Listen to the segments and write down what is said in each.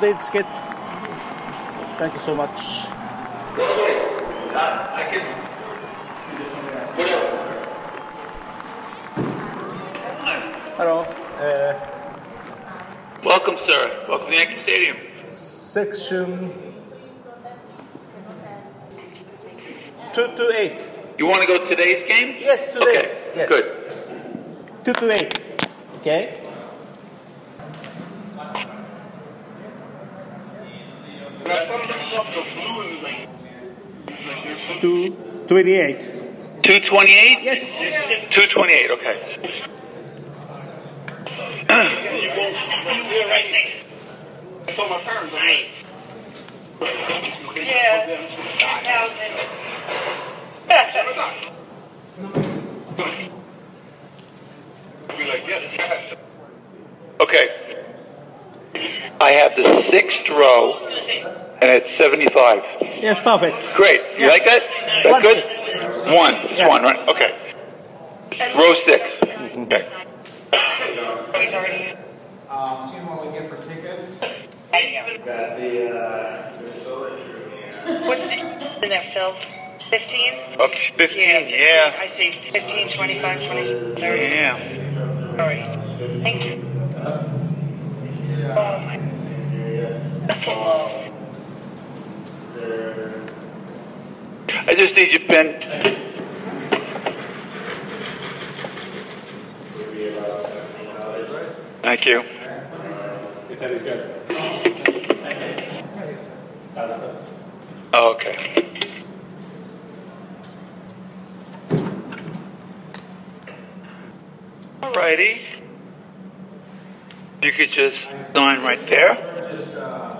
today's skit. Thank you so much. Hello. Uh, Welcome, sir. Welcome to Yankee Stadium. section 228. You want to go to today's game? Yes, today. Okay, Yes. good. 228. Okay. Two twenty-eight. 228? Yes. 228, okay. Yeah. Okay. I have the sixth row, and it's 75. Yes, perfect. Great. You Yes. like that? That One good? One. Just Yes. one, right? Okay. Row six. Okay. Um, seeing what we get for tickets. Got the, uh, What's in there, Phil? 15? Up to 15, yeah. I see 15, 25, 20, 30. Yeah. All right. Thank you. Oh, my. just need your pen. Thank you. Oh, okay. Alrighty. You could just sign right there. Uh.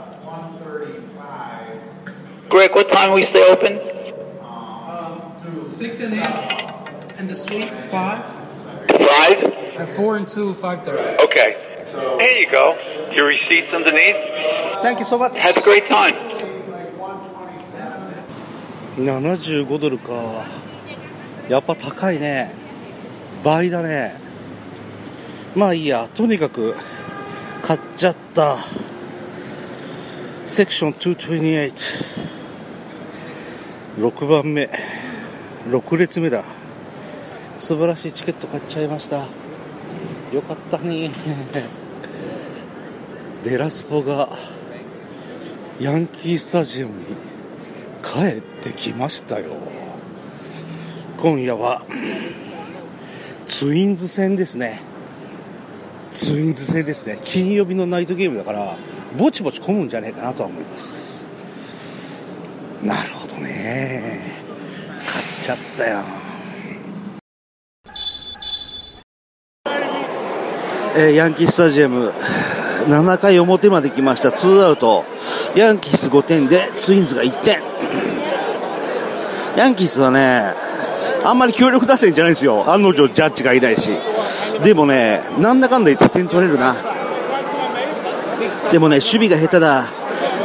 Greg, what time we stay open? Six and eight, and the suites five, Five? and four and two, five thirty. Okay. There you go. Your receipts underneath. Thank you so much. Have a great time. 75ドルかやっぱ高いね倍だねまあいいやとにかく買っちゃったセクション2286番目6列目だ。素晴らしいチケット買っちゃいました。よかったね。デラスポがヤンキースタジアムに帰ってきましたよ。今夜はツインズ戦ですね。ツインズ戦ですね。金曜日のナイトゲームだからぼちぼち混むんじゃねえかなとは思います。なるほどね。ちゃったよ。えヤンキースタジアム7回表まで来ました。ツーアウト。ヤンキース5点でツインズが1点。ヤンキースはねあんまり強力打線じゃないんですよ。案の定ジャッジがいないし。でもねなんだかんだ言って点取れるな。でもね守備が下手だ。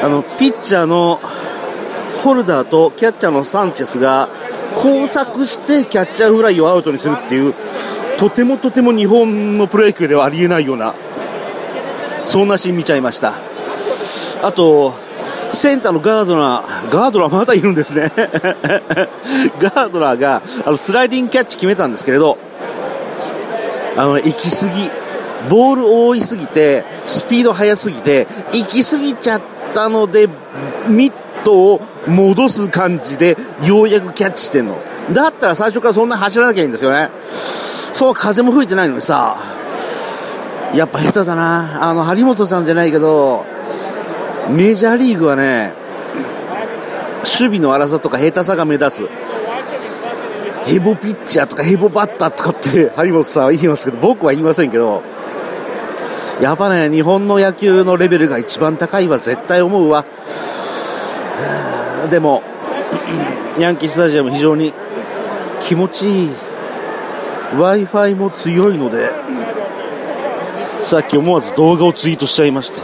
あのピッチャーのホルダーとキャッチャーのサンチェスが交錯してキャッチャーフライをアウトにするっていうとてもとても日本のプロ野球ではありえないようなそんなシーン見ちゃいました。あとセンターのガードナーガードナーまだいるんですね。ガードナーがあのスライディングキャッチ決めたんですけれどあの行き過ぎボール多いすぎてスピード速すぎて行き過ぎちゃったのでミットを戻す感じでようやくキャッチしてんの。だったら最初からそんな走らなきゃいいんですよね。そう風も吹いてないのにさ。やっぱ下手だな。あの張本さんじゃないけどメジャーリーグはね守備の荒さとか下手さが目立つ。ヘボピッチャーとかヘボバッターとかって張本さんは言いますけど僕は言いませんけどやっぱね日本の野球のレベルが一番高いは絶対思うわ。でもヤンキースタジアム非常に気持ちいい。W i f i も強いのでさっき思わず動画をツイートしちゃいました、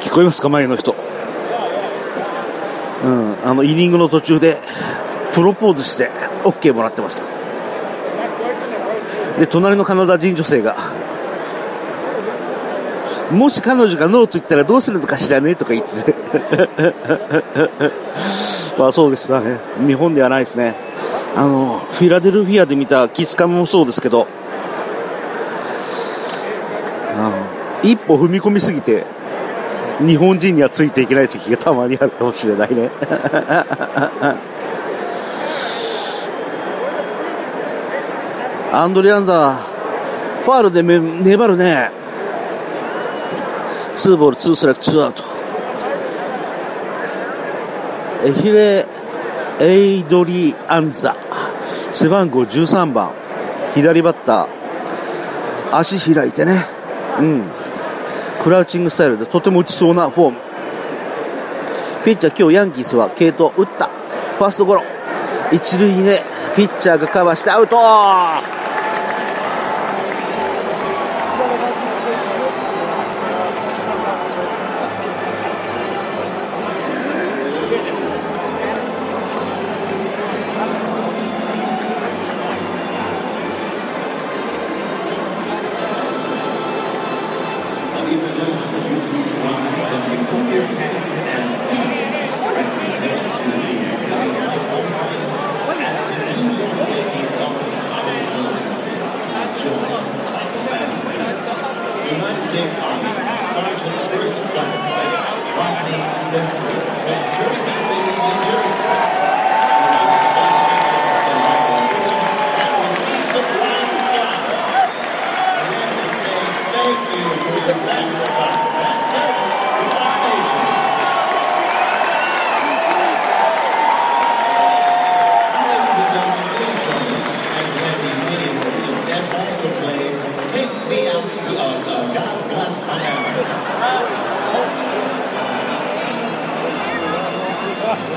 聞こえますか前の人。うんあのイニングの途中でプロポーズして OK もらってました。で隣のカナダ人女性がもし彼女がノーと言ったらどうするのかしらねえとか言って。まあそうですね。日本ではないですね。あの、フィラデルフィアで見たキスカムもそうですけど、一歩踏み込みすぎて、日本人にはついていけない時がたまにあるかもしれないね。アンドレ・アンザー、ファールで粘るね。ツーボール、ツーストライク、ツーアウト。エヒレ・エイドリアンザ、背番号13番、左バッター、足開いてね。うん。クラウチングスタイルでとても打ちそうなフォーム。ピッチャー今日ヤンキースは継投だった。ファーストゴロ。一塁でピッチャーがカバーしてアウト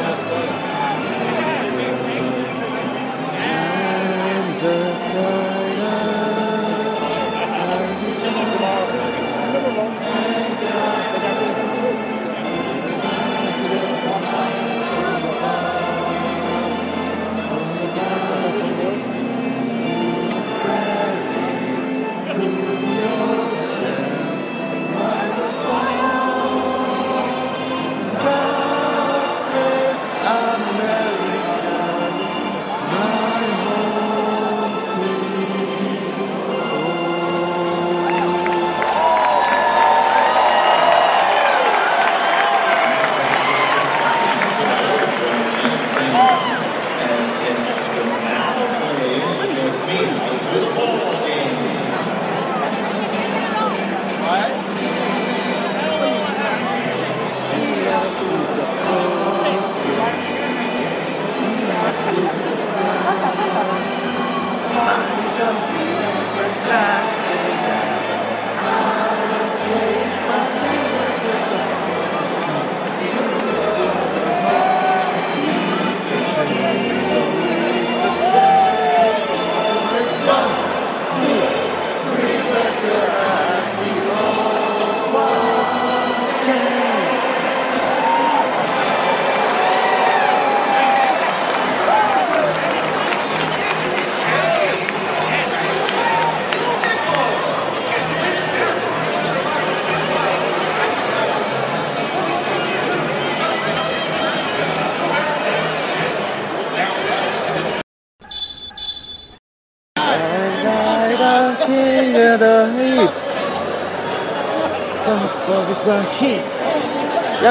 ヤ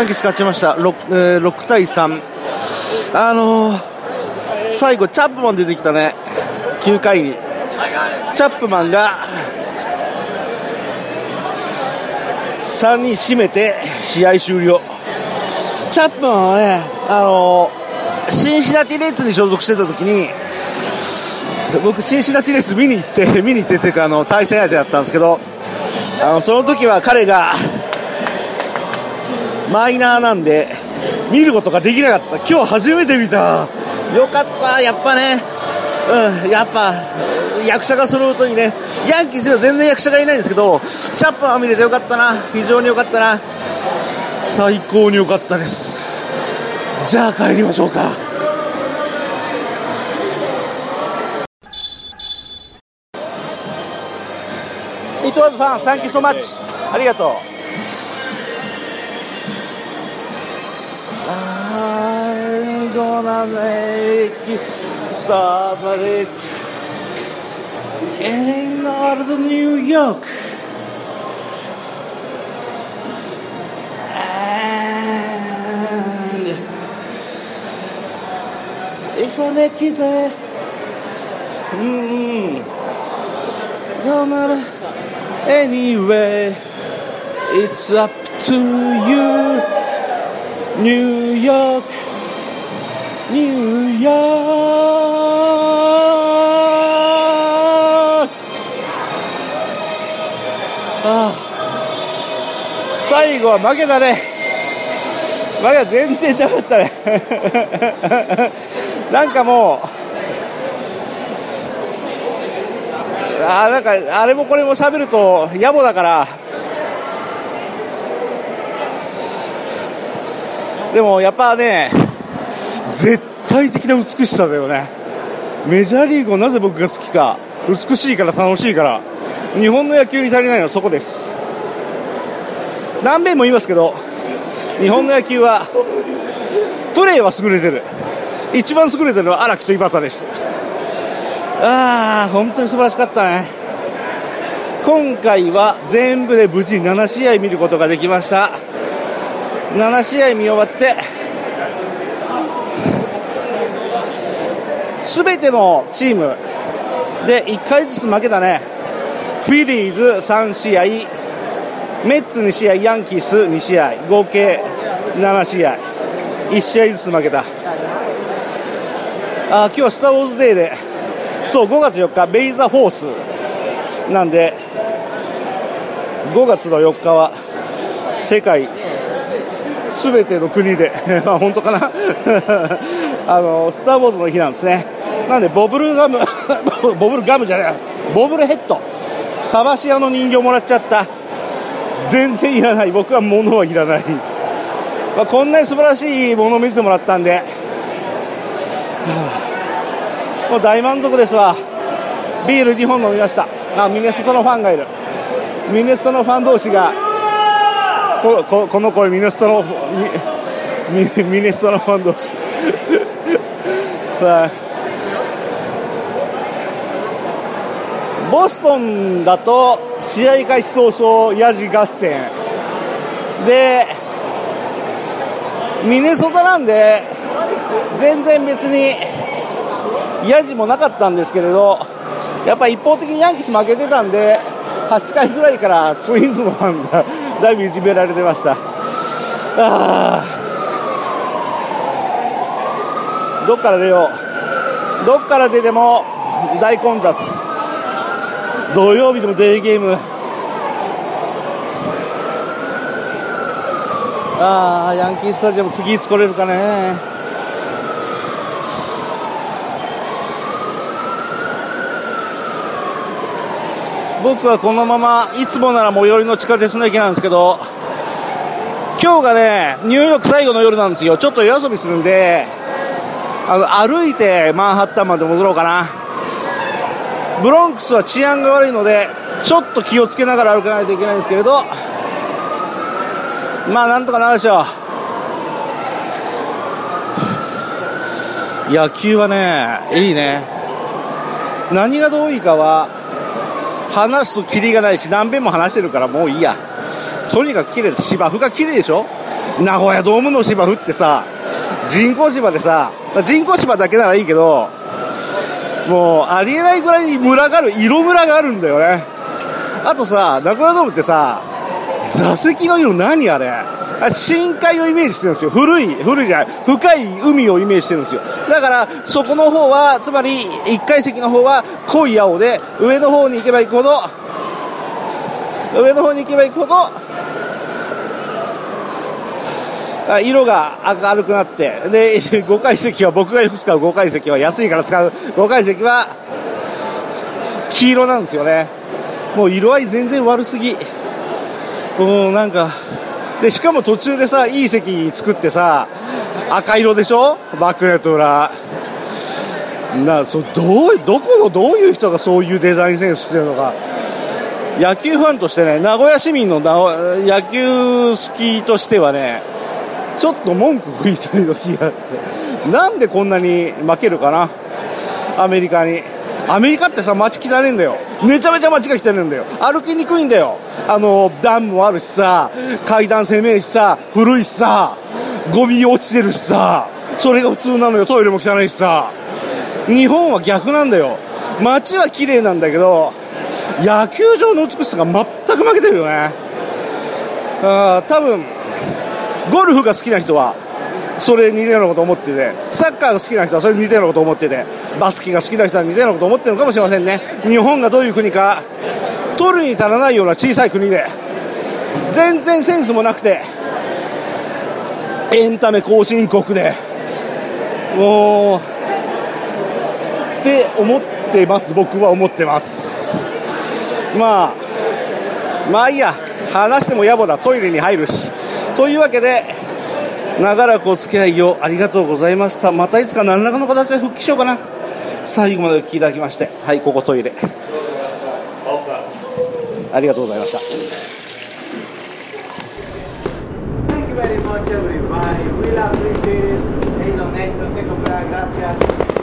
ンキス勝ちました。6,、えー6対3あのー最後チャップマン出てきたね。9回に。チャップマンが3人締めて試合終了。チャップマンはねあのーシンシナティレッツに所属してた時に僕シンシナティレッツ見に行って見に行ってっていうかあの対戦相手だったんですけどあのその時は彼がマイナーなんで見ることができなかった。今日初めて見た。よかったやっぱね。うんやっぱ役者が揃うといいね。ヤンキースには全然役者がいないんですけどチャップマン見れてよかったな。非常によかったな。最高によかったです。じゃあ帰りましょうか。イトワズファン、サンキューソマッチ。ありがとう。İt in order to New York and if I make it there mm, no matter anyway. İt's up to you. New York New York ああ最後は負けたね。負けた。全然なかったね。なんかもうあーなんかあれもこれも喋ると野暮だから。でもやっぱね絶対的な美しさだよね。メジャーリーグをなぜ僕が好きか。美しいから楽しいから。日本の野球に足りないのはそこです。何遍も言いますけど日本の野球はプレーは優れてる。一番優れてるのは荒木と井端です。ああ本当に素晴らしかったね。今回は全部で無事7試合見ることができました。7試合見終わって全てのチーム。で1回ずつ負けたね。フィリーズ3試合。メッツ2試合。ヤンキース2試合。合計7試合。1試合ずつ負けた。あ今日はスター・ウォーズデーで。そう5月4日。ベイザーフォース。なんで5月の4日は世界すべての国で。まあ本当かな。あのスター・ウォーズの日なんですね。なんでボブルガム ボブルガムじゃないボブルヘッド。サバシアの人形もらっちゃった。全然いらない。僕は物はいらない、まあ、こんなに素晴らしいものを見せてもらったんで、はあもう大満足ですわ。ビール2本飲みました。あミネソタのファンがいる。ミネソタのファン同士がこここの声ミネソタのミミネソタのファン同士。さあ。ボストンだと試合開始早々ヤジ合戦。でミネソタなんで全然別にヤジもなかったんですけれどやっぱ一方的にヤンキース負けてたんで8回ぐらいからツインズのファンがだいぶいじめられてました。どっから出よう。どっから出ても大混雑。土曜日のデーゲーム。ああヤンキースタジアム次いつ来れるかね。僕はこのままいつもなら最寄りの地下鉄の駅なんですけど今日がねニューヨーク最後の夜なんですよ。ちょっと夜遊びするんであの歩いてマンハッタンまで戻ろうかな。ブロンクスは治安が悪いのでちょっと気をつけながら歩かないといけないんですけれどまあなんとかなるでしょう。野球はねいいね。何がどういいかは話すきりがないし何遍も話してるからもういいや。とにかく綺麗です。芝生が綺麗でしょ？名古屋ドームの芝生ってさ人工芝でさ人工芝だけならいいけどもうありえないぐらいムラがる色ムラがあるんだよね。あとさ名古屋ドームってさ座席の色何あれ？深海をイメージしてるんですよ。古い古いじゃない。深い海をイメージしてるんですよ。だからそこの方はつまり1階席の方は濃い青で上の方に行けば行くほど上の方に行けば行くほどあ色が明るくなって。で 5階席は僕がよく使う5階席は安いから使う。5階席は黄色なんですよね。もう色合い全然悪すぎ。もうなんかでしかも途中でさいい席作ってさ赤色でしょ？バックネット裏なそどうどこのどういう人がそういうデザインセンスしてるのか。野球ファンとしてね名古屋市民の野球好きとしてはねちょっと文句吹いたりの日があって。なんでこんなに負けるかな？アメリカに。アメリカってさ街汚ねえんだよ。めちゃめちゃ街が汚ねえんだよ。歩きにくいんだよ。あのダムもあるしさ階段狭いしさ古いしさゴミ落ちてるしさそれが普通なのよ。トイレも汚いしさ。日本は逆なんだよ。街は綺麗なんだけど野球場の美しさが全く負けてるよね。あー多分ゴルフが好きな人はそれ似たようなこと思っててサッカーが好きな人はそれ似たようなこと思っててバスケが好きな人は似たようなこと思ってるのかもしれませんね。日本がどういう国か取るに足らないような小さい国で全然センスもなくてエンタメ後進国でもうって思ってます。僕は思ってます。まあまあいいや。話しても野暮だトイレに入るしというわけで長らくお付き合いをありがとうございましたまたいつか何らかの形で復帰しようかな最後までお聞きいただきましてはいここトイレありがとうございました Thank you very much, everybody. Really appreciate it. Es lo next, no se comprar. Gracias.